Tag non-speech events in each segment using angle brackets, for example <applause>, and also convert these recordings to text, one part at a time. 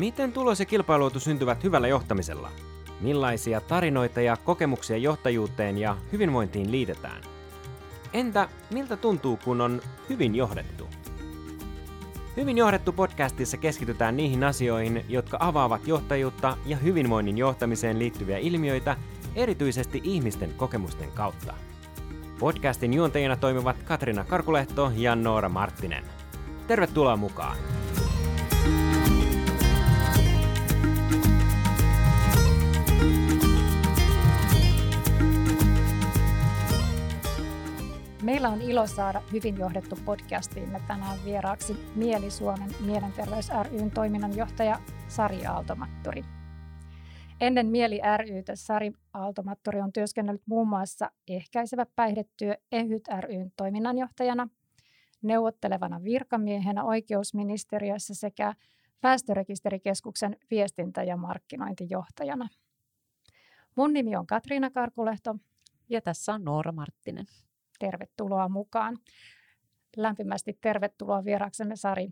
Miten tulos ja kilpailuotu syntyvät hyvällä johtamisella? Millaisia tarinoita ja kokemuksia johtajuuteen ja hyvinvointiin liitetään? Entä miltä tuntuu, kun on hyvin johdettu? Hyvin johdettu podcastissa keskitytään niihin asioihin, jotka avaavat johtajuutta ja hyvinvoinnin johtamiseen liittyviä ilmiöitä erityisesti ihmisten kokemusten kautta. Podcastin juontajina toimivat Katrina Karkulehto ja Noora Marttinen. Tervetuloa mukaan! Meillä on ilo saada hyvin johdettu podcastiimme tänään vieraaksi Mieli Suomen Mielenterveys ryn toiminnanjohtaja Sari Aaltomatturi. Ennen Mieli rytä Sari Aaltomatturi on työskennellyt muun muassa ehkäisevä päihdetyö EHYT ryn toiminnanjohtajana, neuvottelevana virkamiehenä oikeusministeriössä sekä Väestörekisterikeskuksen viestintä- ja markkinointijohtajana. Mun nimi on Katriina Karkulehto. Ja tässä on Noora Marttinen. Tervetuloa mukaan. Lämpimästi tervetuloa vieraksemme Sari.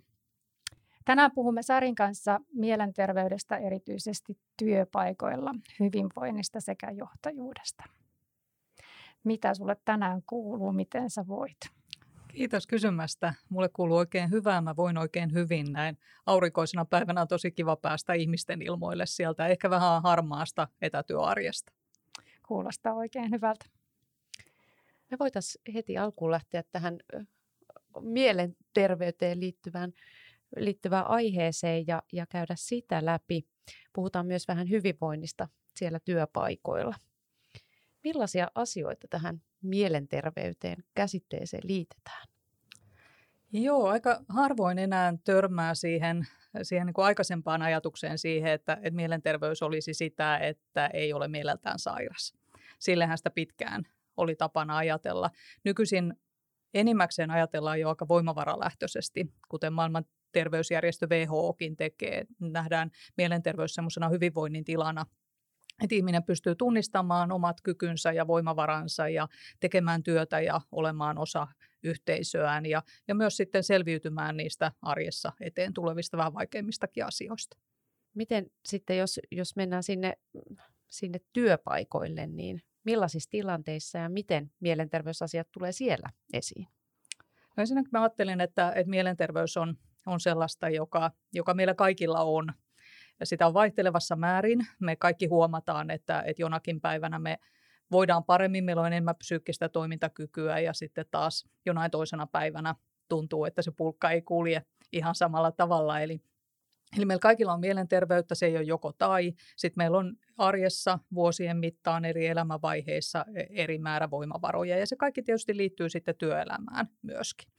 Tänään puhumme Sarin kanssa mielenterveydestä erityisesti työpaikoilla, hyvinvoinnista sekä johtajuudesta. Mitä sulle tänään kuuluu, miten sä voit? Kiitos kysymästä. Mulle kuuluu oikein hyvää, mä voin oikein hyvin näin. Aurinkoisena päivänä on tosi kiva päästä ihmisten ilmoille sieltä, ehkä vähän harmaasta etätyöarjesta. Kuulostaa oikein hyvältä. Me voitaisiin heti alkuun lähteä tähän mielenterveyteen liittyvään, liittyvään aiheeseen ja, ja käydä sitä läpi. Puhutaan myös vähän hyvinvoinnista siellä työpaikoilla. Millaisia asioita tähän mielenterveyteen käsitteeseen liitetään? Joo, aika harvoin enää törmää siihen, siihen niin kuin aikaisempaan ajatukseen siihen, että, että mielenterveys olisi sitä, että ei ole mieleltään sairas. Sillehän sitä pitkään oli tapana ajatella. Nykyisin enimmäkseen ajatellaan jo aika voimavaralähtöisesti, kuten maailman terveysjärjestö WHOkin tekee. Nähdään mielenterveys semmoisena hyvinvoinnin tilana, että ihminen pystyy tunnistamaan omat kykynsä ja voimavaransa ja tekemään työtä ja olemaan osa yhteisöään ja, ja myös sitten selviytymään niistä arjessa eteen tulevista vähän vaikeimmistakin asioista. Miten sitten, jos, jos mennään sinne, sinne työpaikoille, niin millaisissa tilanteissa ja miten mielenterveysasiat tulee siellä esiin? No ensinnäkin mä ajattelin, että, että mielenterveys on, on sellaista, joka, joka meillä kaikilla on. Ja sitä on vaihtelevassa määrin. Me kaikki huomataan, että, että jonakin päivänä me voidaan paremmin, meillä on enemmän psyykkistä toimintakykyä ja sitten taas jonain toisena päivänä tuntuu, että se pulkka ei kulje ihan samalla tavalla. Eli Eli meillä kaikilla on mielenterveyttä, se ei ole joko tai. Sitten meillä on arjessa vuosien mittaan eri elämänvaiheissa e, eri määrä voimavaroja ja se kaikki tietysti liittyy sitten työelämään myöskin.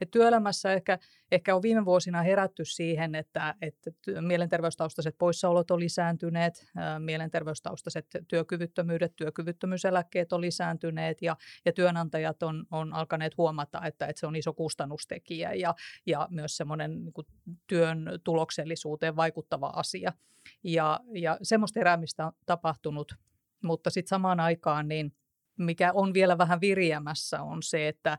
Et työelämässä ehkä, ehkä on viime vuosina herätty siihen, että, että mielenterveystaustaiset poissaolot on lisääntyneet, mielenterveystaustaiset työkyvyttömyydet, työkyvyttömyyseläkkeet on lisääntyneet ja, ja työnantajat on, on alkaneet huomata, että, että se on iso kustannustekijä ja, ja myös semmoinen niin työn tuloksellisuuteen vaikuttava asia. Ja, ja semmoista heräämistä on tapahtunut, mutta sitten samaan aikaan niin mikä on vielä vähän viriämässä on se, että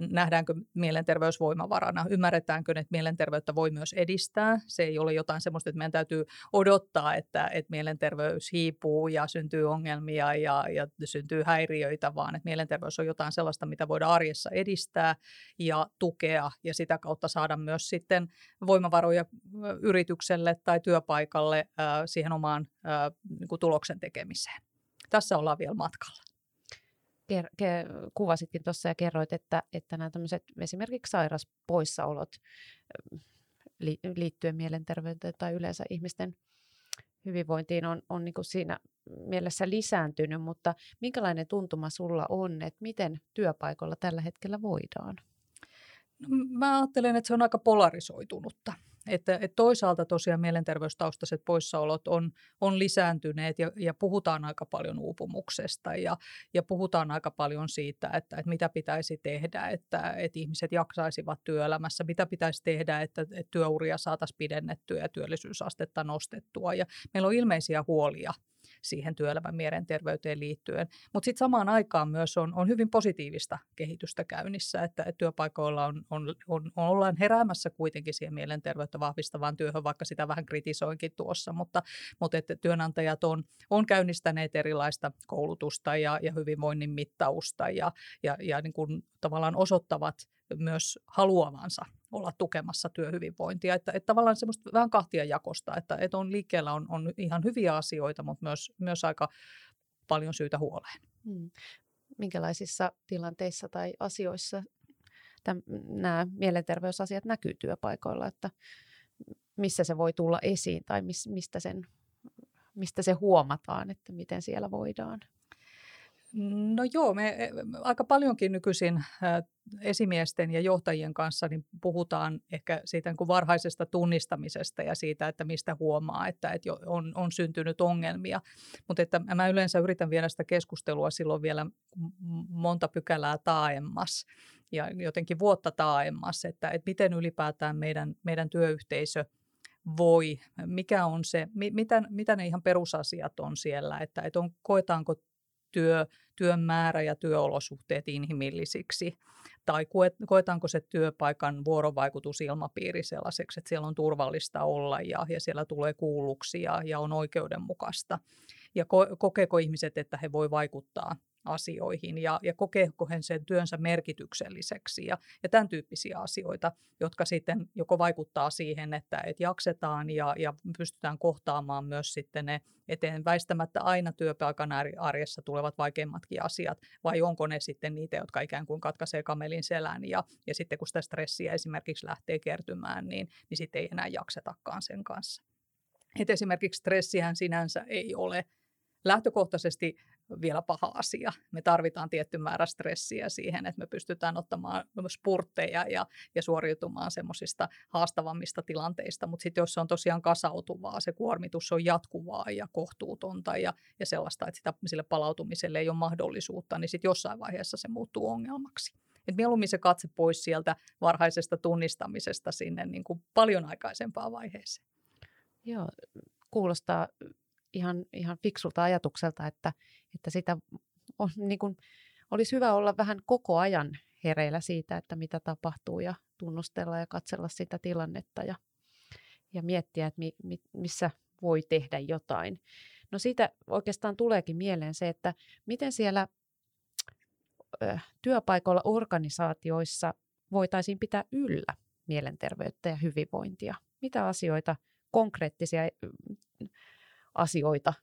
nähdäänkö mielenterveys voimavarana, ymmärretäänkö, että mielenterveyttä voi myös edistää. Se ei ole jotain sellaista, että meidän täytyy odottaa, että, että mielenterveys hiipuu ja syntyy ongelmia ja, ja syntyy häiriöitä, vaan että mielenterveys on jotain sellaista, mitä voidaan arjessa edistää ja tukea ja sitä kautta saada myös sitten voimavaroja yritykselle tai työpaikalle äh, siihen omaan äh, niin tuloksen tekemiseen. Tässä ollaan vielä matkalla ker- ke- kuvasitkin tuossa ja kerroit, että, että nämä tämmöiset esimerkiksi sairaspoissaolot li- liittyen mielenterveyteen tai yleensä ihmisten hyvinvointiin on, on niin kuin siinä mielessä lisääntynyt, mutta minkälainen tuntuma sulla on, että miten työpaikoilla tällä hetkellä voidaan? No, mä ajattelen, että se on aika polarisoitunutta. Että, että toisaalta tosiaan mielenterveystaustaiset poissaolot on, on lisääntyneet ja, ja puhutaan aika paljon uupumuksesta ja, ja puhutaan aika paljon siitä, että, että mitä pitäisi tehdä, että, että ihmiset jaksaisivat työelämässä, mitä pitäisi tehdä, että, että työuria saataisiin pidennettyä ja työllisyysastetta nostettua. Ja meillä on ilmeisiä huolia siihen työelämän mielenterveyteen liittyen. Mutta sitten samaan aikaan myös on, on hyvin positiivista kehitystä käynnissä, että, työpaikoilla on, on, on, on, ollaan heräämässä kuitenkin siihen mielenterveyttä vahvistavaan työhön, vaikka sitä vähän kritisoinkin tuossa, mutta, mutta että työnantajat on, on käynnistäneet erilaista koulutusta ja, ja hyvinvoinnin mittausta ja, ja, ja niin kuin tavallaan osoittavat myös haluavansa olla tukemassa työhyvinvointia. Että, että tavallaan semmoista vähän kahtia jakosta, että, että on liikkeellä on, on ihan hyviä asioita, mutta myös, myös aika paljon syytä huoleen. Hmm. Minkälaisissa tilanteissa tai asioissa nämä mielenterveysasiat näkyy työpaikoilla, että missä se voi tulla esiin tai mis, mistä, sen, mistä se huomataan, että miten siellä voidaan? No joo, me e, aika paljonkin nykyisin esimiesten ja johtajien kanssa niin puhutaan ehkä siitä niin kuin varhaisesta tunnistamisesta ja siitä, että mistä huomaa, että, että on, on syntynyt ongelmia. Mutta että mä yleensä yritän viedä sitä keskustelua silloin vielä monta pykälää taaemmas ja jotenkin vuotta taaemmas, että, että miten ylipäätään meidän, meidän työyhteisö voi, mikä on se, mitä, mitä ne ihan perusasiat on siellä, että, että on, koetaanko työ, työn määrä ja työolosuhteet inhimillisiksi? Tai koetaanko se työpaikan vuorovaikutusilmapiiri sellaiseksi, että siellä on turvallista olla ja, ja siellä tulee kuulluksi ja, ja on oikeudenmukaista? Ja ko, kokeeko ihmiset, että he voi vaikuttaa asioihin ja, ja kokeeko he sen työnsä merkitykselliseksi ja, ja tämän tyyppisiä asioita, jotka sitten joko vaikuttaa siihen, että, että jaksetaan ja, ja pystytään kohtaamaan myös sitten ne eteen väistämättä aina työpaikan arjessa tulevat vaikeimmatkin asiat, vai onko ne sitten niitä, jotka ikään kuin katkaisee kamelin selän ja, ja sitten kun sitä stressiä esimerkiksi lähtee kertymään, niin, niin sitten ei enää jaksetakaan sen kanssa. Et esimerkiksi stressihän sinänsä ei ole lähtökohtaisesti vielä paha asia. Me tarvitaan tietty määrä stressiä siihen, että me pystytään ottamaan spurtteja ja, ja suoriutumaan semmoisista haastavammista tilanteista, mutta sitten jos se on tosiaan kasautuvaa, se kuormitus on jatkuvaa ja kohtuutonta ja, ja sellaista, että sitä, sille palautumiselle ei ole mahdollisuutta, niin sitten jossain vaiheessa se muuttuu ongelmaksi. Et mieluummin se katse pois sieltä varhaisesta tunnistamisesta sinne niin kuin paljon aikaisempaan vaiheeseen. Joo, kuulostaa ihan, ihan fiksulta ajatukselta, että, että sitä on, <laughs> niin kuin, olisi hyvä olla vähän koko ajan hereillä siitä, että mitä tapahtuu ja tunnustella ja katsella sitä tilannetta ja, ja miettiä, että mi, mi, missä voi tehdä jotain. No siitä oikeastaan tuleekin mieleen se, että miten siellä ö, työpaikoilla organisaatioissa voitaisiin pitää yllä mielenterveyttä ja hyvinvointia. Mitä asioita, konkreettisia asioita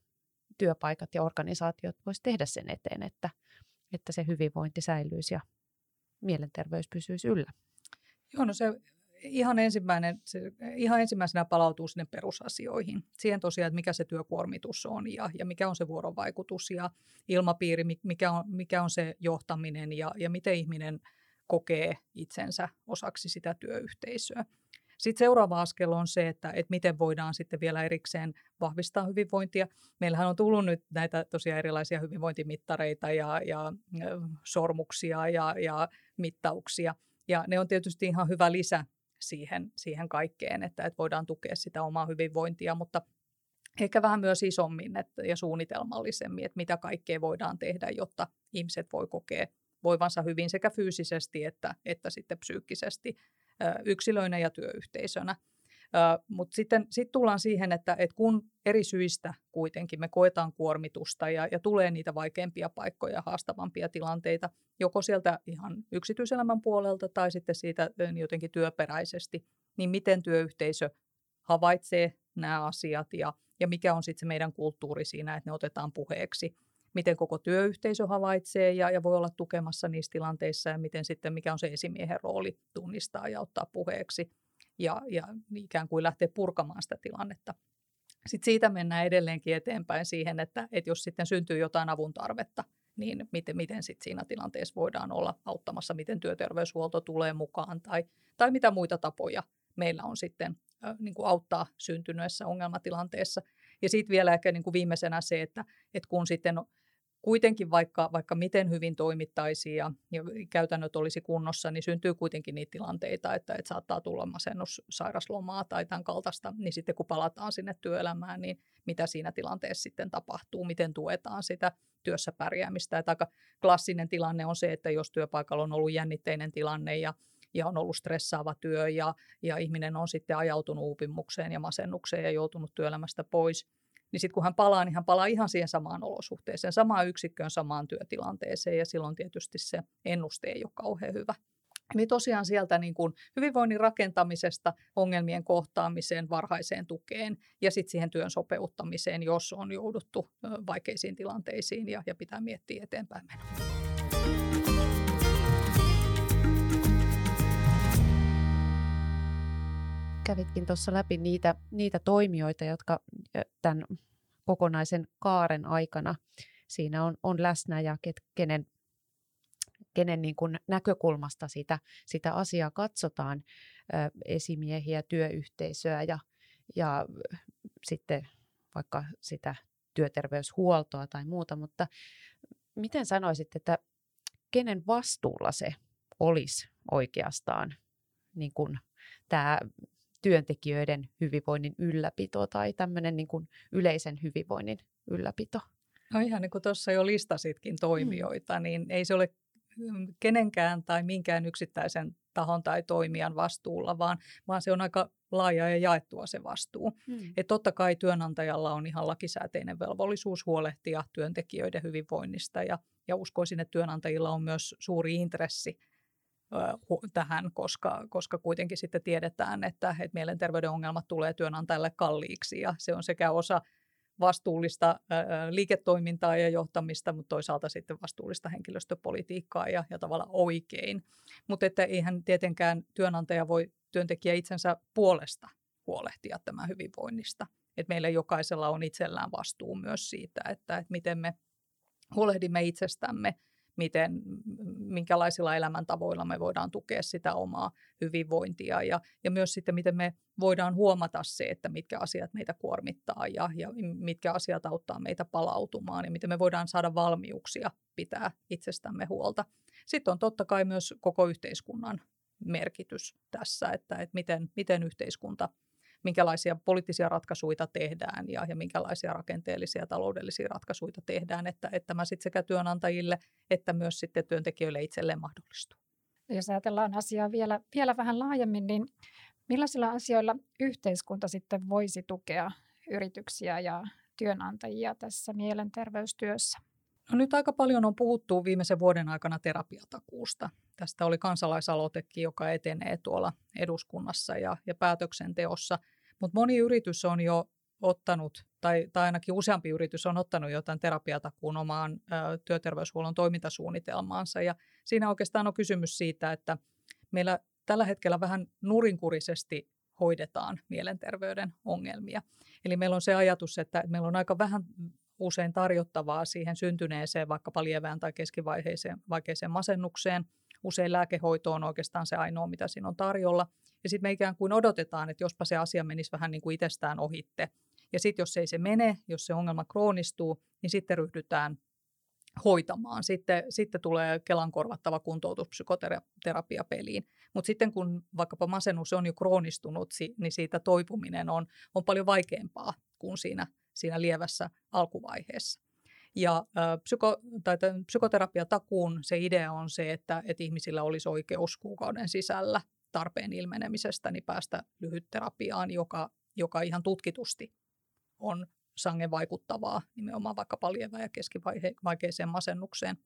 työpaikat ja organisaatiot voisi tehdä sen eteen, että, että se hyvinvointi säilyisi ja mielenterveys pysyisi yllä? Joo, no se ihan, ensimmäinen, se ihan ensimmäisenä palautuu sinne perusasioihin. Siihen tosiaan, että mikä se työkuormitus on ja, ja mikä on se vuorovaikutus ja ilmapiiri, mikä on, mikä on se johtaminen ja, ja miten ihminen kokee itsensä osaksi sitä työyhteisöä. Sitten seuraava askel on se, että, että miten voidaan sitten vielä erikseen vahvistaa hyvinvointia. Meillähän on tullut nyt näitä tosiaan erilaisia hyvinvointimittareita ja, ja sormuksia ja, ja mittauksia. Ja ne on tietysti ihan hyvä lisä siihen, siihen kaikkeen, että, että voidaan tukea sitä omaa hyvinvointia, mutta ehkä vähän myös isommin että, ja suunnitelmallisemmin, että mitä kaikkea voidaan tehdä, jotta ihmiset voi kokea voivansa hyvin sekä fyysisesti että, että sitten psyykkisesti yksilöinä ja työyhteisönä. Mutta sitten sit tullaan siihen, että et kun eri syistä kuitenkin me koetaan kuormitusta ja, ja tulee niitä vaikeampia paikkoja, haastavampia tilanteita, joko sieltä ihan yksityiselämän puolelta tai sitten siitä jotenkin työperäisesti, niin miten työyhteisö havaitsee nämä asiat ja, ja mikä on sitten se meidän kulttuuri siinä, että ne otetaan puheeksi miten koko työyhteisö havaitsee ja, ja voi olla tukemassa niissä tilanteissa ja miten sitten, mikä on se esimiehen rooli tunnistaa ja ottaa puheeksi ja, ja ikään kuin lähteä purkamaan sitä tilannetta. Sitten siitä mennään edelleenkin eteenpäin siihen, että, että jos sitten syntyy jotain avun tarvetta, niin miten, miten sitten siinä tilanteessa voidaan olla auttamassa, miten työterveyshuolto tulee mukaan tai, tai mitä muita tapoja meillä on sitten niin kuin auttaa syntyneessä ongelmatilanteessa. Ja sitten vielä ehkä niin kuin viimeisenä se, että, että kun sitten kuitenkin vaikka, vaikka miten hyvin toimittaisiin ja, ja käytännöt olisi kunnossa, niin syntyy kuitenkin niitä tilanteita, että, että saattaa tulla masennus, sairaslomaa tai tämän kaltaista, niin sitten kun palataan sinne työelämään, niin mitä siinä tilanteessa sitten tapahtuu, miten tuetaan sitä työssä pärjäämistä. Että aika klassinen tilanne on se, että jos työpaikalla on ollut jännitteinen tilanne ja ja on ollut stressaava työ ja, ja ihminen on sitten ajautunut uupimukseen ja masennukseen ja joutunut työelämästä pois, niin sitten kun hän palaa, niin hän palaa ihan siihen samaan olosuhteeseen, samaan yksikköön, samaan työtilanteeseen ja silloin tietysti se ennuste ei ole kauhean hyvä. Eli tosiaan sieltä niin kuin hyvinvoinnin rakentamisesta ongelmien kohtaamiseen, varhaiseen tukeen ja sitten siihen työn sopeuttamiseen, jos on jouduttu vaikeisiin tilanteisiin ja, ja pitää miettiä eteenpäin menoa. Kävitkin tuossa läpi niitä, niitä toimijoita, jotka tämän kokonaisen kaaren aikana siinä on, on läsnä ja ket, kenen, kenen niin kuin näkökulmasta sitä, sitä asiaa katsotaan, esimiehiä, työyhteisöä ja, ja sitten vaikka sitä työterveyshuoltoa tai muuta, mutta miten sanoisit, että kenen vastuulla se olisi oikeastaan niin kuin tämä työntekijöiden hyvinvoinnin ylläpito tai tämmöinen niin kuin yleisen hyvinvoinnin ylläpito? No ihan niin kuin tuossa jo listasitkin mm. toimijoita, mm. niin ei se ole mm, kenenkään tai minkään yksittäisen tahon tai toimijan vastuulla, vaan, vaan se on aika laaja ja jaettua se vastuu. Mm. Et totta kai työnantajalla on ihan lakisääteinen velvollisuus huolehtia työntekijöiden hyvinvoinnista ja, ja uskoisin, että työnantajilla on myös suuri intressi tähän, koska, koska kuitenkin sitten tiedetään, että, että mielenterveyden ongelmat tulee työnantajalle kalliiksi ja se on sekä osa vastuullista liiketoimintaa ja johtamista, mutta toisaalta sitten vastuullista henkilöstöpolitiikkaa ja, ja tavallaan oikein. Mutta että eihän tietenkään työnantaja voi työntekijä itsensä puolesta huolehtia tämän hyvinvoinnista. Et meillä jokaisella on itsellään vastuu myös siitä, että, että miten me huolehdimme itsestämme miten, minkälaisilla elämäntavoilla me voidaan tukea sitä omaa hyvinvointia ja, ja myös sitten miten me voidaan huomata se, että mitkä asiat meitä kuormittaa ja, ja mitkä asiat auttaa meitä palautumaan ja miten me voidaan saada valmiuksia pitää itsestämme huolta. Sitten on totta kai myös koko yhteiskunnan merkitys tässä, että, että miten, miten yhteiskunta – minkälaisia poliittisia ratkaisuja tehdään ja, ja minkälaisia rakenteellisia ja taloudellisia ratkaisuja tehdään, että, että tämä sitten sekä työnantajille että myös sitten työntekijöille itselleen mahdollistuu. Jos ajatellaan asiaa vielä, vielä vähän laajemmin, niin millaisilla asioilla yhteiskunta sitten voisi tukea yrityksiä ja työnantajia tässä mielenterveystyössä? No nyt aika paljon on puhuttu viimeisen vuoden aikana terapiatakuusta. Tästä oli kansalaisaloitekin, joka etenee tuolla eduskunnassa ja, ja päätöksenteossa – mutta moni yritys on jo ottanut, tai, tai ainakin useampi yritys on ottanut jo tämän terapiatakuun omaan ö, työterveyshuollon toimintasuunnitelmaansa. Ja siinä oikeastaan on kysymys siitä, että meillä tällä hetkellä vähän nurinkurisesti hoidetaan mielenterveyden ongelmia. Eli meillä on se ajatus, että meillä on aika vähän usein tarjottavaa siihen syntyneeseen, vaikka lievään tai keskivaiheeseen vaikeaseen masennukseen. Usein lääkehoito on oikeastaan se ainoa, mitä siinä on tarjolla. Ja sitten me ikään kuin odotetaan, että jospa se asia menisi vähän niin kuin itsestään ohitte. Ja sitten jos ei se mene, jos se ongelma kroonistuu, niin sitten ryhdytään hoitamaan. Sitten, sitten tulee Kelan korvattava kuntoutuspsykoterapia peliin. Mutta sitten kun vaikkapa masennus on jo kroonistunut, niin siitä toipuminen on, on paljon vaikeampaa kuin siinä, siinä lievässä alkuvaiheessa. Ja psyko, tai psykoterapiatakuun se idea on se, että, että ihmisillä olisi oikeus kuukauden sisällä tarpeen ilmenemisestä niin päästä lyhytterapiaan, joka, joka ihan tutkitusti on sangen vaikuttavaa nimenomaan vaikka lievään ja keskivaikeiseen masennukseen.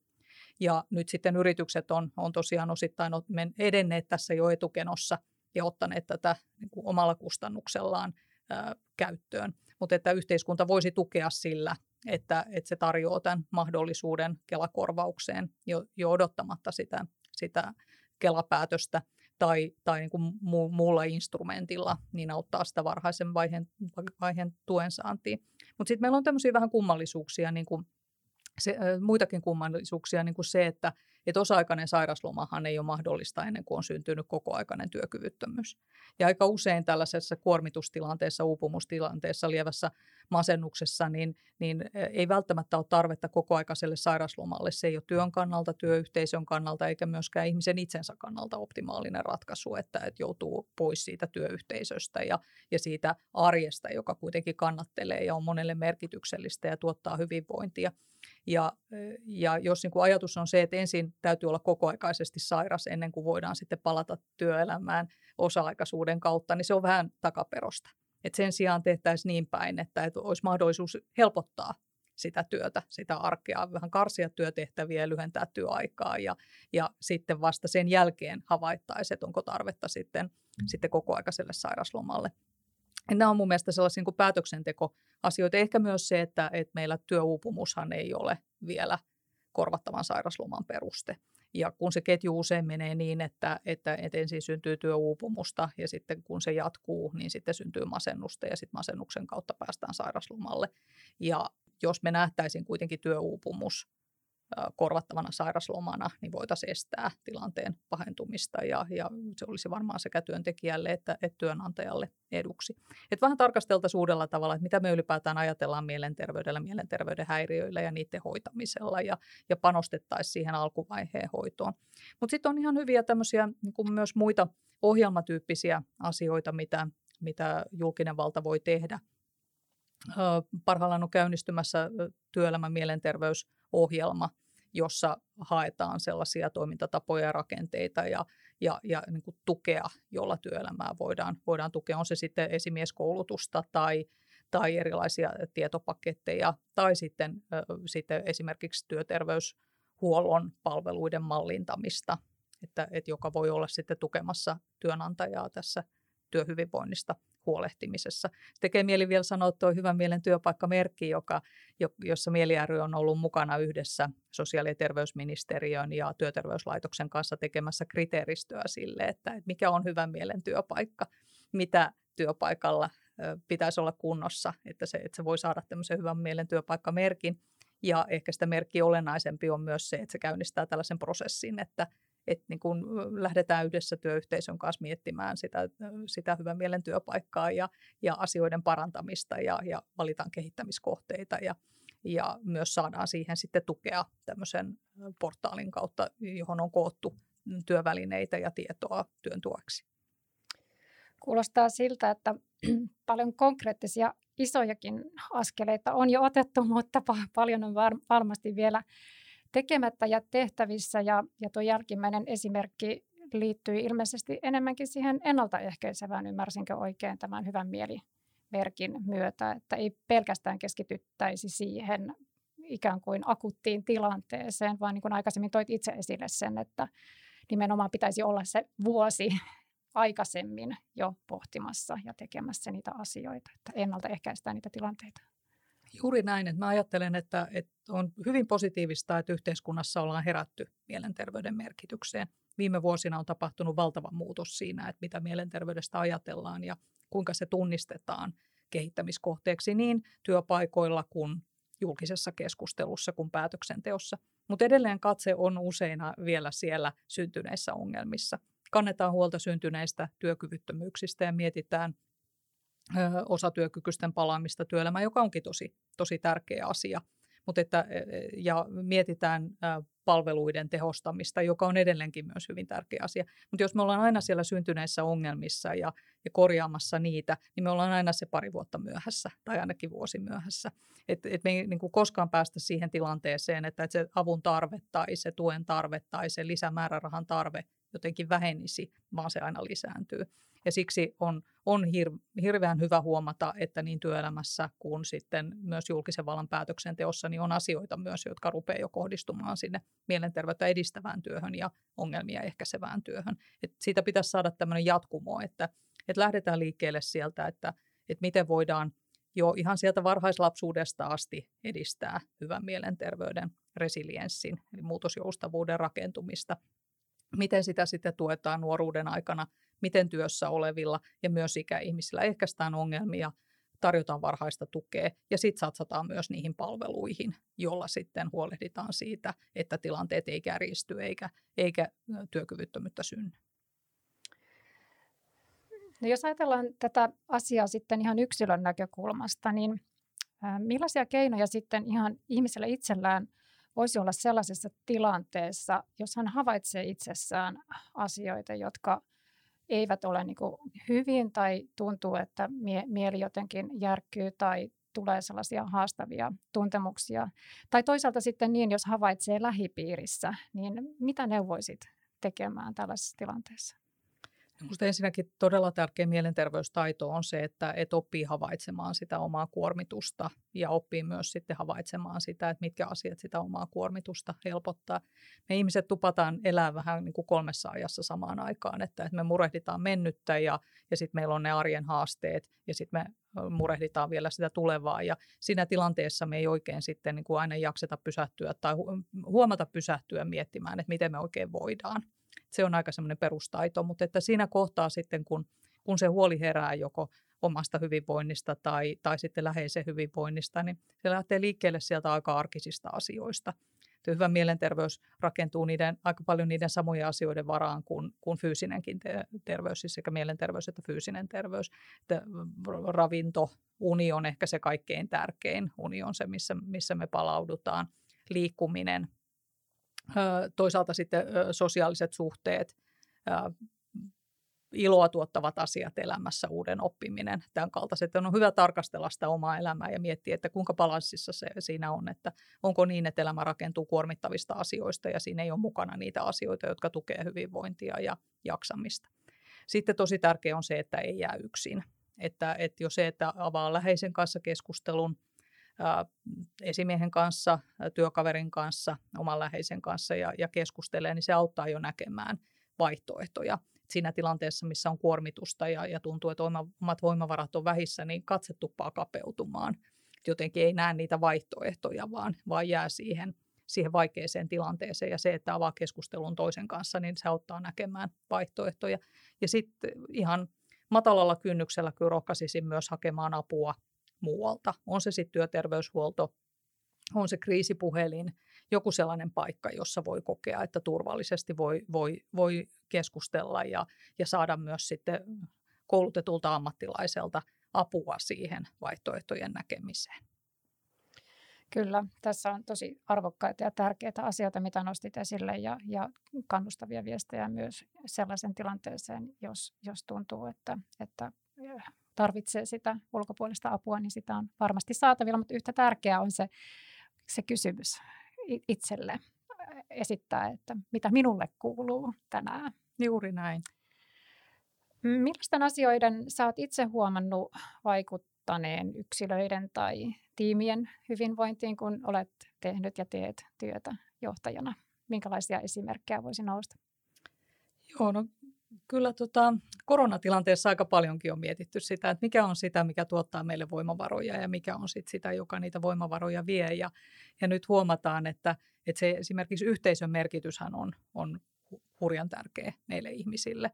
Ja nyt sitten yritykset on, on tosiaan osittain edenneet tässä jo etukenossa ja ottaneet tätä niin kuin omalla kustannuksellaan ää, käyttöön. Mutta että yhteiskunta voisi tukea sillä, että, että se tarjoaa tämän mahdollisuuden Kelakorvaukseen jo, jo odottamatta sitä, sitä Kelapäätöstä tai, tai niin kuin mu, muulla instrumentilla, niin auttaa sitä varhaisen vaiheen, vaiheen tuen saantiin. Mutta sitten meillä on tämmöisiä vähän kummallisuuksia, niin kuin se, muitakin kummallisuuksia, niin kuin se, että et osa-aikainen sairaslomahan ei ole mahdollista ennen kuin on syntynyt kokoaikainen työkyvyttömyys. Ja aika usein tällaisessa kuormitustilanteessa, uupumustilanteessa, lievässä masennuksessa, niin, niin ei välttämättä ole tarvetta kokoaikaiselle sairaslomalle. Se ei ole työn kannalta, työyhteisön kannalta eikä myöskään ihmisen itsensä kannalta optimaalinen ratkaisu, että, että joutuu pois siitä työyhteisöstä ja, ja siitä arjesta, joka kuitenkin kannattelee ja on monelle merkityksellistä ja tuottaa hyvinvointia. Ja, ja jos niin kuin ajatus on se, että ensin täytyy olla kokoaikaisesti sairas ennen kuin voidaan sitten palata työelämään osa-aikaisuuden kautta, niin se on vähän takaperosta. Et sen sijaan tehtäisiin niin päin, että, että olisi mahdollisuus helpottaa sitä työtä, sitä arkea, vähän karsia työtehtäviä ja lyhentää työaikaa ja, ja sitten vasta sen jälkeen havaittaisiin, että onko tarvetta sitten, sitten kokoaikaiselle sairaslomalle. Ja nämä on mun mielestä sellaisia niin päätöksentekoasioita. Ehkä myös se, että, että meillä työuupumushan ei ole vielä korvattavan sairasloman peruste. Ja kun se ketju usein menee niin, että, että, että ensin syntyy työuupumusta ja sitten kun se jatkuu, niin sitten syntyy masennusta ja sitten masennuksen kautta päästään sairaslomalle. Ja jos me nähtäisiin kuitenkin työuupumus korvattavana sairaslomana, niin voitaisiin estää tilanteen pahentumista ja, ja se olisi varmaan sekä työntekijälle että, että työnantajalle eduksi. Et vähän tarkasteltaisiin uudella tavalla, että mitä me ylipäätään ajatellaan mielenterveydellä, mielenterveyden häiriöillä ja niiden hoitamisella ja, ja panostettaisiin siihen alkuvaiheen hoitoon. Mutta sitten on ihan hyviä tämmöisiä niin myös muita ohjelmatyyppisiä asioita, mitä, mitä julkinen valta voi tehdä. Parhaillaan on käynnistymässä työelämän mielenterveysohjelma, jossa haetaan sellaisia toimintatapoja ja rakenteita ja, ja, ja niin kuin tukea, jolla työelämää voidaan, voidaan tukea. On se sitten esimieskoulutusta tai, tai erilaisia tietopaketteja tai sitten, sitten esimerkiksi työterveyshuollon palveluiden mallintamista, että, että joka voi olla sitten tukemassa työnantajaa tässä työhyvinvoinnista huolehtimisessa. Se tekee mieli vielä sanoa tuo Hyvän mielen työpaikkamerkki, joka, jossa Mieli ry on ollut mukana yhdessä sosiaali- ja terveysministeriön ja työterveyslaitoksen kanssa tekemässä kriteeristöä sille, että, mikä on hyvän mielen työpaikka, mitä työpaikalla pitäisi olla kunnossa, että se, että se voi saada tämmöisen hyvän mielen työpaikkamerkin. Ja ehkä sitä merkki olennaisempi on myös se, että se käynnistää tällaisen prosessin, että, että niin kun lähdetään yhdessä työyhteisön kanssa miettimään sitä, sitä hyvän mielen työpaikkaa ja, ja asioiden parantamista ja, ja valitaan kehittämiskohteita ja, ja myös saadaan siihen sitten tukea tämmöisen portaalin kautta, johon on koottu työvälineitä ja tietoa työn tueksi. Kuulostaa siltä, että <clears throat> paljon konkreettisia isojakin askeleita on jo otettu, <laughs> mutta paljon on var- varmasti vielä tekemättä ja tehtävissä. Ja, ja tuo jälkimmäinen esimerkki liittyy ilmeisesti enemmänkin siihen ennaltaehkäisevään, ymmärsinkö oikein tämän hyvän mielimerkin myötä, että ei pelkästään keskityttäisi siihen ikään kuin akuttiin tilanteeseen, vaan niin kuin aikaisemmin toit itse esille sen, että nimenomaan pitäisi olla se vuosi <laughs> aikaisemmin jo pohtimassa ja tekemässä niitä asioita, että ennaltaehkäistään niitä tilanteita. Juuri näin, että mä ajattelen, että, että on hyvin positiivista, että yhteiskunnassa ollaan herätty mielenterveyden merkitykseen. Viime vuosina on tapahtunut valtava muutos siinä, että mitä mielenterveydestä ajatellaan ja kuinka se tunnistetaan kehittämiskohteeksi niin työpaikoilla kuin julkisessa keskustelussa kuin päätöksenteossa. Mutta edelleen katse on useina vielä siellä syntyneissä ongelmissa. Kannetaan huolta syntyneistä työkyvyttömyyksistä ja mietitään osatyökykyisten palaamista työelämään, joka onkin tosi, tosi tärkeä asia. Mutta että, e, e, ja mietitään palveluiden tehostamista, joka on edelleenkin myös hyvin tärkeä asia. Mutta jos me ollaan aina siellä syntyneissä ongelmissa ja, ja korjaamassa niitä, niin me ollaan aina se pari vuotta myöhässä tai ainakin vuosi myöhässä. Et, et me ei niin kuin koskaan päästä siihen tilanteeseen, että, että se avun tarve tai se tuen tarve tai se lisämäärärahan tarve jotenkin vähenisi, vaan se aina lisääntyy. Ja siksi on, on hir- hirveän hyvä huomata, että niin työelämässä kuin sitten myös julkisen vallan päätöksenteossa niin on asioita myös, jotka rupeaa jo kohdistumaan sinne mielenterveyttä edistävään työhön ja ongelmia ehkäisevään työhön. Et siitä pitäisi saada tämmöinen jatkumo, että, että lähdetään liikkeelle sieltä, että, että miten voidaan jo ihan sieltä varhaislapsuudesta asti edistää hyvän mielenterveyden resilienssin, eli muutosjoustavuuden rakentumista. Miten sitä sitten tuetaan nuoruuden aikana miten työssä olevilla ja myös ikäihmisillä ehkäistään ongelmia, tarjotaan varhaista tukea ja sitten satsataan myös niihin palveluihin, jolla sitten huolehditaan siitä, että tilanteet ei kärjisty eikä, eikä työkyvyttömyyttä synny. No jos ajatellaan tätä asiaa sitten ihan yksilön näkökulmasta, niin Millaisia keinoja sitten ihan ihmisellä itsellään voisi olla sellaisessa tilanteessa, jos hän havaitsee itsessään asioita, jotka eivät ole niin hyvin tai tuntuu, että mie- mieli jotenkin järkkyy tai tulee sellaisia haastavia tuntemuksia. Tai toisaalta sitten niin, jos havaitsee lähipiirissä, niin mitä neuvoisit tekemään tällaisessa tilanteessa? Minusta ensinnäkin todella tärkeä mielenterveystaito on se, että et oppii havaitsemaan sitä omaa kuormitusta ja oppii myös sitten havaitsemaan sitä, että mitkä asiat sitä omaa kuormitusta helpottaa. Me ihmiset tupataan elää vähän niin kuin kolmessa ajassa samaan aikaan, että, että me murehditaan mennyttä ja, ja sitten meillä on ne arjen haasteet ja sitten me murehditaan vielä sitä tulevaa ja siinä tilanteessa me ei oikein sitten niin kuin aina jakseta pysähtyä tai huomata pysähtyä miettimään, että miten me oikein voidaan. Se on aika semmoinen perustaito, mutta että siinä kohtaa sitten, kun, kun se huoli herää joko omasta hyvinvoinnista tai, tai sitten läheisen hyvinvoinnista, niin se lähtee liikkeelle sieltä aika arkisista asioista. Että hyvä mielenterveys rakentuu niiden, aika paljon niiden samojen asioiden varaan kuin, kuin fyysinenkin te- terveys, siis sekä mielenterveys että fyysinen terveys. Että ravinto, uni on ehkä se kaikkein tärkein. Uni on se, missä, missä me palaudutaan. Liikkuminen, toisaalta sitten sosiaaliset suhteet, iloa tuottavat asiat elämässä, uuden oppiminen, tämän kaltaiset. On hyvä tarkastella sitä omaa elämää ja miettiä, että kuinka balanssissa se siinä on, että onko niin, että elämä rakentuu kuormittavista asioista ja siinä ei ole mukana niitä asioita, jotka tukevat hyvinvointia ja jaksamista. Sitten tosi tärkeää on se, että ei jää yksin. Että, että jo se, että avaa läheisen kanssa keskustelun, esimiehen kanssa, työkaverin kanssa, oman läheisen kanssa ja, ja keskustelee, niin se auttaa jo näkemään vaihtoehtoja. Siinä tilanteessa, missä on kuormitusta ja, ja tuntuu, että omat voimavarat on vähissä, niin katse tuppaa kapeutumaan. Jotenkin ei näe niitä vaihtoehtoja, vaan, vaan jää siihen, siihen vaikeeseen tilanteeseen. Ja se, että avaa keskustelun toisen kanssa, niin se auttaa näkemään vaihtoehtoja. Ja sitten ihan matalalla kynnyksellä kyllä rohkaisisin myös hakemaan apua muualta. On se sitten työterveyshuolto, on se kriisipuhelin, joku sellainen paikka, jossa voi kokea, että turvallisesti voi, voi, voi keskustella ja, ja saada myös sitten koulutetulta ammattilaiselta apua siihen vaihtoehtojen näkemiseen. Kyllä, tässä on tosi arvokkaita ja tärkeitä asioita, mitä nostit esille ja, ja kannustavia viestejä myös sellaisen tilanteeseen, jos, jos tuntuu, että, että tarvitsee sitä ulkopuolista apua, niin sitä on varmasti saatavilla, mutta yhtä tärkeää on se, se kysymys itselle esittää, että mitä minulle kuuluu tänään. Juuri näin. Millaisten asioiden sä oot itse huomannut vaikuttaneen yksilöiden tai tiimien hyvinvointiin, kun olet tehnyt ja teet työtä johtajana? Minkälaisia esimerkkejä voisi nousta? Joo, no kyllä tota, koronatilanteessa aika paljonkin on mietitty sitä, että mikä on sitä, mikä tuottaa meille voimavaroja ja mikä on sit sitä, joka niitä voimavaroja vie. Ja, ja nyt huomataan, että, että se esimerkiksi yhteisön merkityshän on, on hurjan tärkeä meille ihmisille.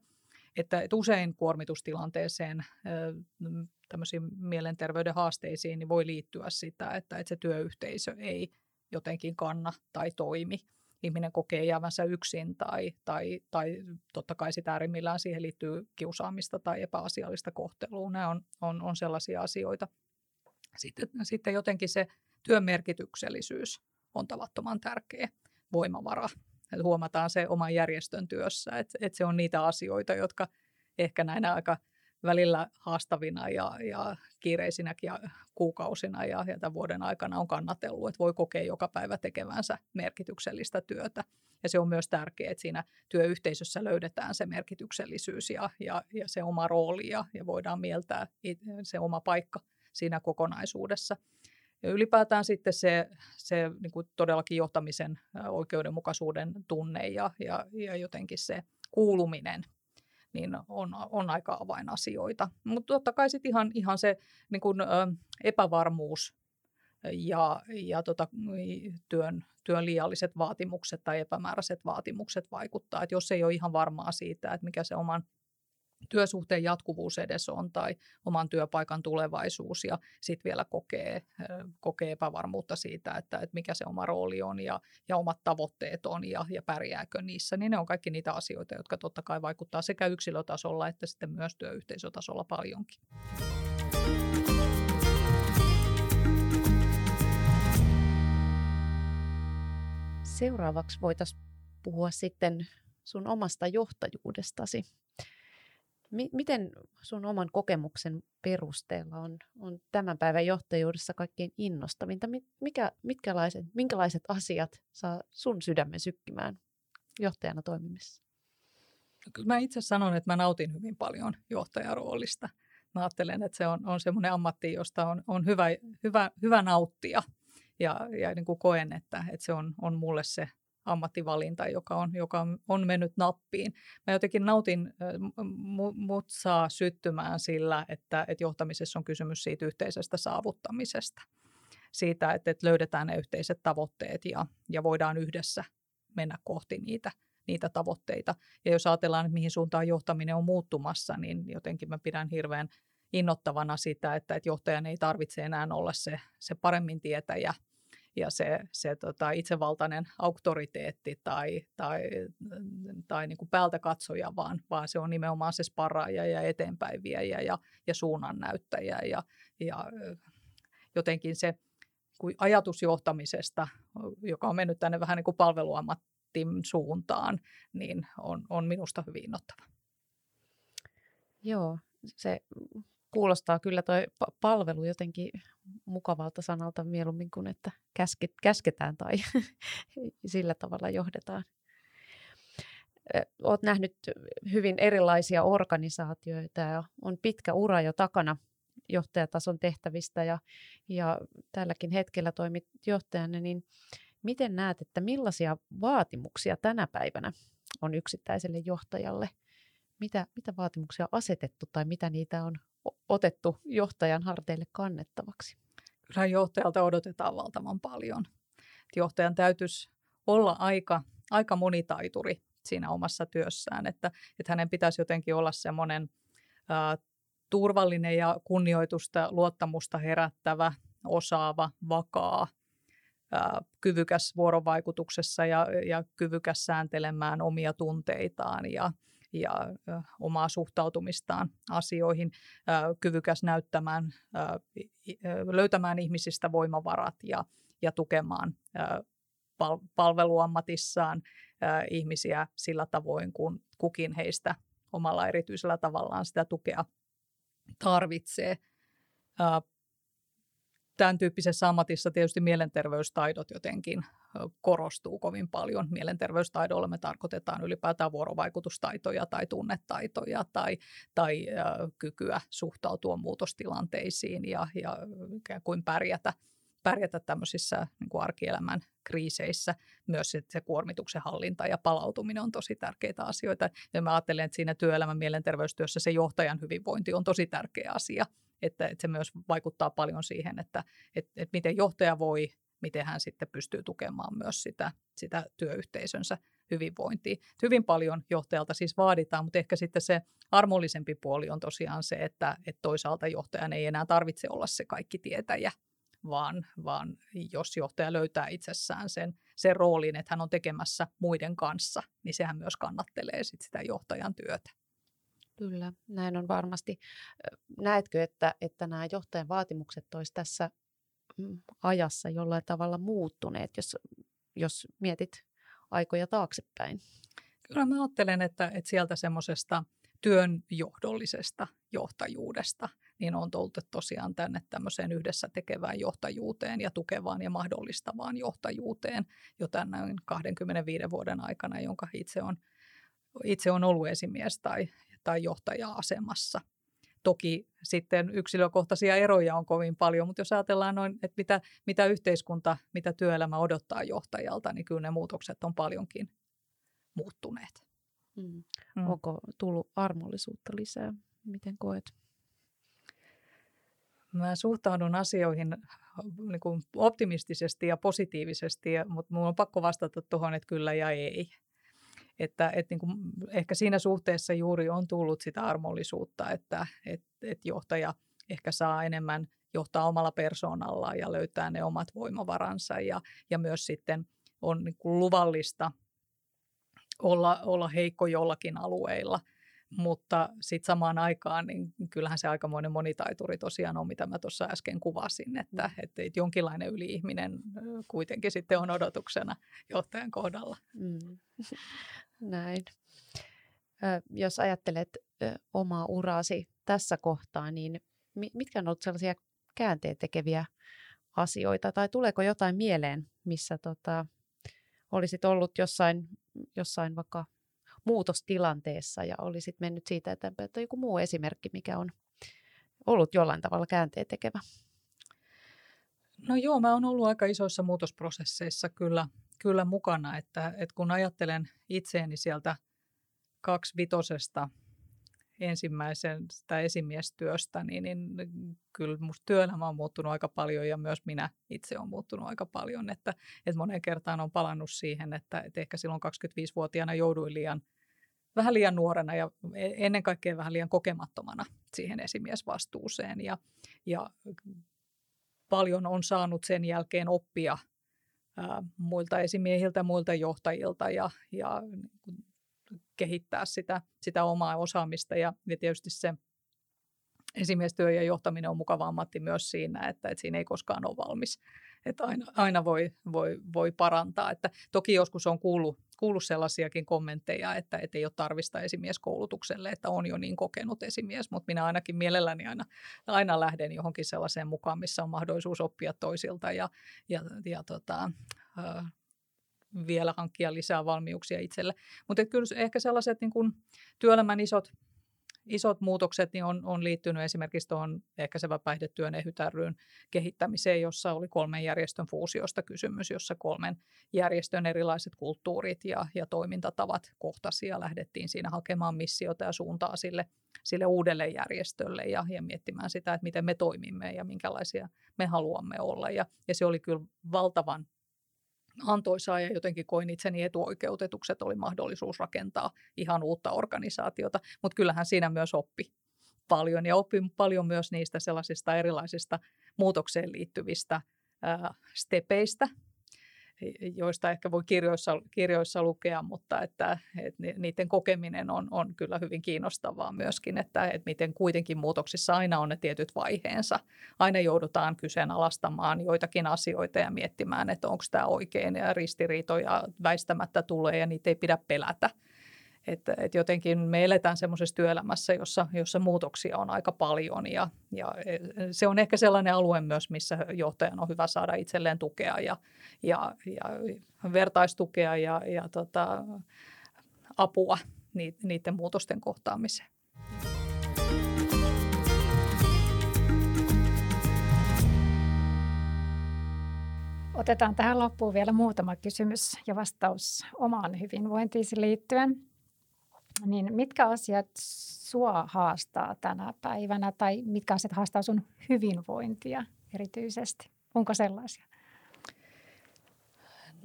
Että, että usein kuormitustilanteeseen, tämmöisiin mielenterveyden haasteisiin, niin voi liittyä sitä, että, että se työyhteisö ei jotenkin kanna tai toimi – ihminen kokee jäävänsä yksin tai, tai, tai totta kai sitä äärimmillään siihen liittyy kiusaamista tai epäasiallista kohtelua. Nämä on, on, on sellaisia asioita. Sitten, sitten jotenkin se työn merkityksellisyys on tavattoman tärkeä voimavara. Et huomataan se oman järjestön työssä, että et se on niitä asioita, jotka ehkä näinä aika välillä haastavina ja, ja kiireisinäkin kuukausina ja, ja tämän vuoden aikana on kannatellut, että voi kokea joka päivä tekevänsä merkityksellistä työtä. Ja se on myös tärkeää, että siinä työyhteisössä löydetään se merkityksellisyys ja, ja, ja se oma rooli ja, ja voidaan mieltää se oma paikka siinä kokonaisuudessa. Ja ylipäätään sitten se, se niin kuin todellakin johtamisen oikeudenmukaisuuden tunne ja, ja, ja jotenkin se kuuluminen niin on, on aika avainasioita. Mutta totta kai sitten ihan, ihan se niin kun, ö, epävarmuus ja, ja tota, työn, työn liialliset vaatimukset tai epämääräiset vaatimukset vaikuttaa. Et jos ei ole ihan varmaa siitä, että mikä se oman työsuhteen jatkuvuus edes on tai oman työpaikan tulevaisuus ja sitten vielä kokee, kokee epävarmuutta siitä, että, että mikä se oma rooli on ja, ja omat tavoitteet on ja, ja pärjääkö niissä, niin ne on kaikki niitä asioita, jotka totta kai vaikuttaa sekä yksilötasolla että sitten myös työyhteisötasolla paljonkin. Seuraavaksi voitaisiin puhua sitten sun omasta johtajuudestasi M- miten sun oman kokemuksen perusteella on, on tämän päivän johtajuudessa kaikkein innostavinta? Mikä, mitkälaiset, minkälaiset asiat saa sun sydämen sykkimään johtajana toimimissa? Kyllä mä itse sanon, että mä nautin hyvin paljon johtajaroolista. Mä ajattelen, että se on, on semmoinen ammatti, josta on, on hyvä, hyvä, hyvä nauttia. Ja, ja niin kuin koen, että, että se on, on mulle se ammattivalinta, joka on, joka on mennyt nappiin. Mä jotenkin nautin, mut saa syttymään sillä, että, että johtamisessa on kysymys siitä yhteisestä saavuttamisesta. Siitä, että, että löydetään ne yhteiset tavoitteet ja, ja voidaan yhdessä mennä kohti niitä, niitä tavoitteita. Ja jos ajatellaan, että mihin suuntaan johtaminen on muuttumassa, niin jotenkin mä pidän hirveän innottavana sitä, että, että johtajan ei tarvitse enää olla se, se paremmin tietäjä – ja se, se tota, itsevaltainen auktoriteetti tai, tai, tai niin kuin päältä katsoja, vaan, vaan se on nimenomaan se sparaaja ja eteenpäinviejä ja, ja suunnannäyttäjä ja, ja jotenkin se kuin ajatus johtamisesta, joka on mennyt tänne vähän niin kuin palveluammattin suuntaan, niin on, on minusta hyvin innoittava. Joo, se kuulostaa kyllä tuo palvelu jotenkin mukavalta sanalta mieluummin kuin, että käske, käsketään tai <laughs> sillä tavalla johdetaan. Olet nähnyt hyvin erilaisia organisaatioita ja on pitkä ura jo takana johtajatason tehtävistä ja, ja tälläkin hetkellä toimit johtajana, niin miten näet, että millaisia vaatimuksia tänä päivänä on yksittäiselle johtajalle? Mitä, mitä vaatimuksia asetettu tai mitä niitä on otettu johtajan harteille kannettavaksi? Kyllä johtajalta odotetaan valtavan paljon. Johtajan täytyisi olla aika, aika monitaituri siinä omassa työssään, että, että hänen pitäisi jotenkin olla semmoinen ää, turvallinen ja kunnioitusta, luottamusta herättävä, osaava, vakaa, ää, kyvykäs vuorovaikutuksessa ja, ja kyvykäs sääntelemään omia tunteitaan ja, ja omaa suhtautumistaan asioihin, kyvykäs näyttämään, löytämään ihmisistä voimavarat ja, ja tukemaan palveluammatissaan ihmisiä sillä tavoin, kun kukin heistä omalla erityisellä tavallaan sitä tukea tarvitsee tämän tyyppisessä ammatissa tietysti mielenterveystaidot jotenkin korostuu kovin paljon. Mielenterveystaidolla me tarkoitetaan ylipäätään vuorovaikutustaitoja tai tunnetaitoja tai, tai äh, kykyä suhtautua muutostilanteisiin ja, ja ikään kuin pärjätä, pärjätä tämmöisissä niin kuin arkielämän kriiseissä. Myös se kuormituksen hallinta ja palautuminen on tosi tärkeitä asioita. Ja mä ajattelen, että siinä työelämän mielenterveystyössä se johtajan hyvinvointi on tosi tärkeä asia että, että se myös vaikuttaa paljon siihen, että, että, että miten johtaja voi, miten hän sitten pystyy tukemaan myös sitä, sitä työyhteisönsä hyvinvointia. Hyvin paljon johtajalta siis vaaditaan, mutta ehkä sitten se armollisempi puoli on tosiaan se, että, että toisaalta johtajan ei enää tarvitse olla se kaikki tietäjä, vaan, vaan jos johtaja löytää itsessään sen, sen roolin, että hän on tekemässä muiden kanssa, niin sehän myös kannattelee sit sitä johtajan työtä. Kyllä, näin on varmasti. Näetkö, että, että nämä johtajan vaatimukset olisi tässä mm, ajassa jollain tavalla muuttuneet, jos, jos mietit aikoja taaksepäin? Kyllä mä ajattelen, että, että sieltä semmoisesta työnjohdollisesta johtajuudesta, niin on tultu tosiaan tänne tämmöiseen yhdessä tekevään johtajuuteen ja tukevaan ja mahdollistavaan johtajuuteen jo tämän 25 vuoden aikana, jonka itse on, itse on ollut esimies tai tai johtaja-asemassa. Toki sitten yksilökohtaisia eroja on kovin paljon, mutta jos ajatellaan noin, että mitä, mitä yhteiskunta, mitä työelämä odottaa johtajalta, niin kyllä ne muutokset on paljonkin muuttuneet. Mm. Mm. Onko tullut armollisuutta lisää? Miten koet? Mä suhtaudun asioihin niin kuin optimistisesti ja positiivisesti, mutta minun on pakko vastata tuohon, että kyllä ja ei. Että, että niin kuin ehkä siinä suhteessa juuri on tullut sitä armollisuutta, että et, et johtaja ehkä saa enemmän johtaa omalla persoonallaan ja löytää ne omat voimavaransa ja, ja myös sitten on niin kuin luvallista olla, olla heikko jollakin alueilla mutta sitten samaan aikaan, niin kyllähän se aikamoinen monitaituri tosiaan on, mitä mä tuossa äsken kuvasin, että, mm. että jonkinlainen yli-ihminen kuitenkin sitten on odotuksena johtajan kohdalla. Mm. <laughs> Näin. Jos ajattelet omaa uraasi tässä kohtaa, niin mitkä on ollut sellaisia käänteen tekeviä asioita, tai tuleeko jotain mieleen, missä tota, olisit ollut jossain, jossain vaikka muutostilanteessa ja olisit mennyt siitä eteenpäin, että joku muu esimerkki, mikä on ollut jollain tavalla käänteen tekevä? No joo, mä oon ollut aika isoissa muutosprosesseissa kyllä, kyllä mukana, että, että kun ajattelen itseäni sieltä kaksivitosesta ensimmäisestä esimiestyöstä, niin, niin kyllä musta työelämä on muuttunut aika paljon ja myös minä itse olen muuttunut aika paljon, että, että moneen kertaan on palannut siihen, että, että ehkä silloin 25-vuotiaana jouduin liian vähän liian nuorena ja e, ennen kaikkea vähän liian kokemattomana siihen esimiesvastuuseen. Ja, ja paljon on saanut sen jälkeen oppia ää, muilta esimiehiltä, muilta johtajilta ja, ja kehittää sitä, sitä omaa osaamista. Ja, ja tietysti se esimiestyö ja johtaminen on mukava ammatti myös siinä, että, että siinä ei koskaan ole valmis. Että aina, aina voi, voi, voi parantaa. Että toki joskus on kuullut, kuullut sellaisiakin kommentteja, että, että ei ole tarvista esimieskoulutukselle, että on jo niin kokenut esimies, mutta minä ainakin mielelläni aina, aina lähden johonkin sellaiseen mukaan, missä on mahdollisuus oppia toisilta ja, ja, ja tota, vielä hankkia lisää valmiuksia itselle. Mutta kyllä ehkä sellaiset niin kun työelämän isot isot muutokset niin on, on liittynyt esimerkiksi tuohon ehkäisevä päihdetyön ehytärryyn kehittämiseen, jossa oli kolmen järjestön fuusiosta kysymys, jossa kolmen järjestön erilaiset kulttuurit ja, ja toimintatavat kohtasi ja lähdettiin siinä hakemaan missiota ja suuntaa sille, sille uudelle järjestölle ja, ja miettimään sitä, että miten me toimimme ja minkälaisia me haluamme olla. Ja, ja se oli kyllä valtavan antoisaa ja jotenkin koin itseni etuoikeutetuksi, että oli mahdollisuus rakentaa ihan uutta organisaatiota. Mutta kyllähän siinä myös oppi paljon ja oppi paljon myös niistä sellaisista erilaisista muutokseen liittyvistä stepeistä, joista ehkä voi kirjoissa, kirjoissa lukea, mutta että, että niiden kokeminen on, on kyllä hyvin kiinnostavaa myöskin, että, että miten kuitenkin muutoksissa aina on ne tietyt vaiheensa. Aina joudutaan kyseenalaistamaan joitakin asioita ja miettimään, että onko tämä oikein ja ristiriitoja väistämättä tulee ja niitä ei pidä pelätä. Että, et jotenkin me eletään semmoisessa työelämässä, jossa, jossa muutoksia on aika paljon ja, ja e, se on ehkä sellainen alue myös, missä johtajan on hyvä saada itselleen tukea ja, ja, ja vertaistukea ja, ja tota, apua niiden muutosten kohtaamiseen. Otetaan tähän loppuun vielä muutama kysymys ja vastaus omaan hyvinvointiisi liittyen niin mitkä asiat sua haastaa tänä päivänä tai mitkä asiat haastaa sun hyvinvointia erityisesti? Onko sellaisia?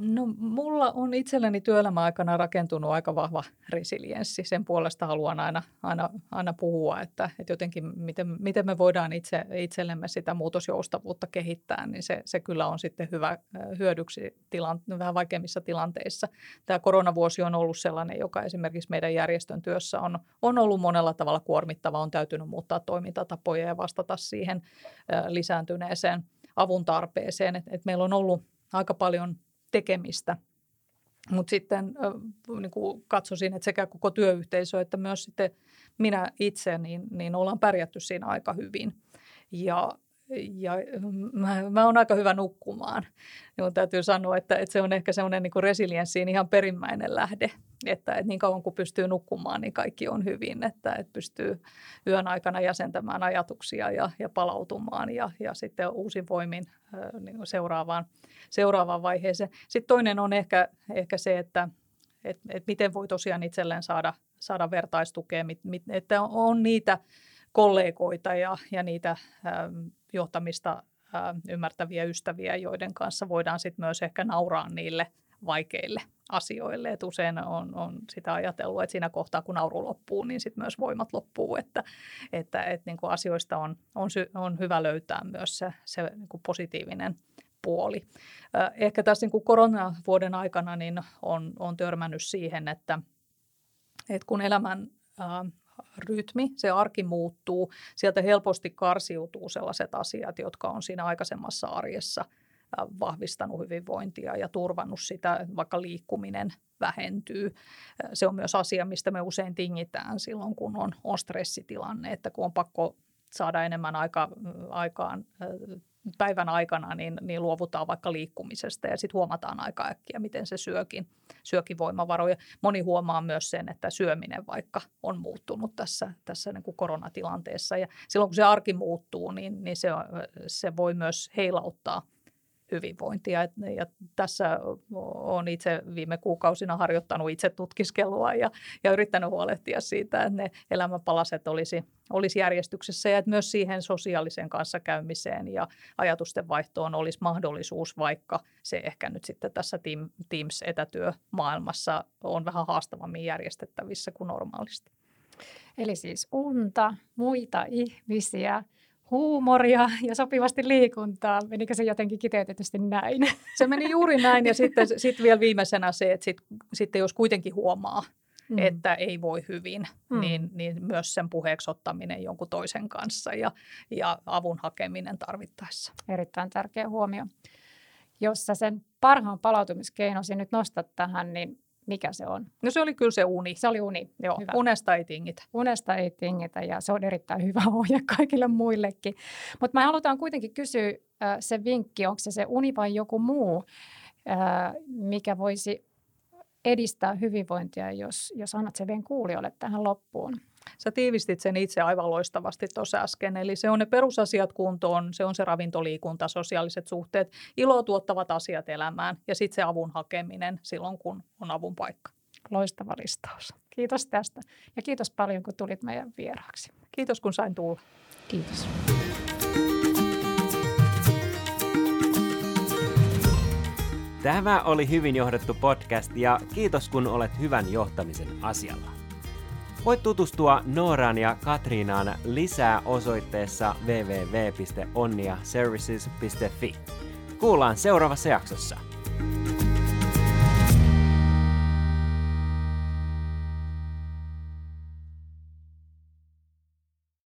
No mulla on itselleni työelämäaikana rakentunut aika vahva resilienssi. Sen puolesta haluan aina, aina, aina puhua, että, että jotenkin miten, miten me voidaan itse, itsellemme sitä muutosjoustavuutta kehittää, niin se, se kyllä on sitten hyvä hyödyksi tilan, vähän vaikeimmissa tilanteissa. Tämä koronavuosi on ollut sellainen, joka esimerkiksi meidän järjestön työssä on, on ollut monella tavalla kuormittava. On täytynyt muuttaa toimintatapoja ja vastata siihen lisääntyneeseen avun tarpeeseen. Et, et meillä on ollut aika paljon tekemistä. Mutta sitten niin kuin katsoisin, että sekä koko työyhteisö että myös sitten minä itse, niin, niin ollaan pärjätty siinä aika hyvin. Ja, ja mä, mä oon aika hyvä nukkumaan. Niin täytyy sanoa, että, että se on ehkä semmoinen niin resilienssiin ihan perimmäinen lähde, että, että niin kauan kuin pystyy nukkumaan, niin kaikki on hyvin, että, että pystyy yön aikana jäsentämään ajatuksia ja, ja palautumaan ja, ja sitten uusin voimin niin seuraavaan, seuraavaan vaiheeseen. Sitten toinen on ehkä, ehkä se, että, että, että miten voi tosiaan itselleen saada, saada vertaistukea, että on niitä kollegoita ja, ja niitä johtamista ymmärtäviä ystäviä, joiden kanssa voidaan sitten myös ehkä nauraa niille vaikeille asioille. Et usein on, on sitä ajatellut, että siinä kohtaa kun nauru loppuu, niin sitten myös voimat loppuu, että, että, että niin kuin asioista on, on, sy, on hyvä löytää myös se, se niin kuin positiivinen puoli. Ehkä tässä niin kuin koronavuoden aikana niin on, on törmännyt siihen, että, että kun elämän rytmi, se arki muuttuu, sieltä helposti karsiutuu sellaiset asiat, jotka on siinä aikaisemmassa arjessa vahvistanut hyvinvointia ja turvannut sitä, vaikka liikkuminen vähentyy. Se on myös asia, mistä me usein tingitään silloin, kun on, on stressitilanne, että kun on pakko saada enemmän aika, aikaan päivän aikana, niin, niin luovutaan vaikka liikkumisesta ja sitten huomataan aika äkkiä, miten se syökin, syökin voimavaroja. Moni huomaa myös sen, että syöminen vaikka on muuttunut tässä, tässä niin kuin koronatilanteessa ja silloin kun se arki muuttuu, niin, niin se, se voi myös heilauttaa hyvinvointia. Ja tässä olen itse viime kuukausina harjoittanut itse tutkiskelua ja, ja yrittänyt huolehtia siitä, että ne elämänpalaset olisi, olisi järjestyksessä ja että myös siihen sosiaaliseen kanssakäymiseen ja ajatusten vaihtoon olisi mahdollisuus, vaikka se ehkä nyt sitten tässä Teams-etätyömaailmassa on vähän haastavammin järjestettävissä kuin normaalisti. Eli siis unta, muita ihmisiä, huumoria ja sopivasti liikuntaa. Menikö se jotenkin kiteytetysti näin? <laughs> Se meni juuri näin ja sitten sit vielä viimeisenä se, että sit, sitten jos kuitenkin huomaa, mm. että ei voi hyvin, mm. niin, niin myös sen puheeksi ottaminen jonkun toisen kanssa ja, ja avun hakeminen tarvittaessa. Erittäin tärkeä huomio. Jos sä sen parhaan palautumiskeinasi nyt nostat tähän, niin mikä se on? No se oli kyllä se uni. Se oli uni. Joo, hyvä. unesta ei tingitä. Unesta ei tingitä ja se on erittäin hyvä <laughs> ohje kaikille muillekin. Mutta me halutaan kuitenkin kysyä äh, se vinkki, onko se se uni vai joku muu, äh, mikä voisi edistää hyvinvointia, jos, jos annat se vielä kuulijoille tähän loppuun. Sä tiivistit sen itse aivan loistavasti tuossa äsken. Eli se on ne perusasiat kuntoon, se on se ravintoliikunta, sosiaaliset suhteet, ilo tuottavat asiat elämään ja sitten se avun hakeminen silloin, kun on avun paikka. Loistava listaus. Kiitos tästä ja kiitos paljon, kun tulit meidän vieraaksi. Kiitos, kun sain tulla. Kiitos. Tämä oli hyvin johdettu podcast ja kiitos kun olet hyvän johtamisen asialla. Voit tutustua Nooraan ja Katriinaan lisää osoitteessa www.onniaservices.fi. Kuullaan seuraavassa jaksossa.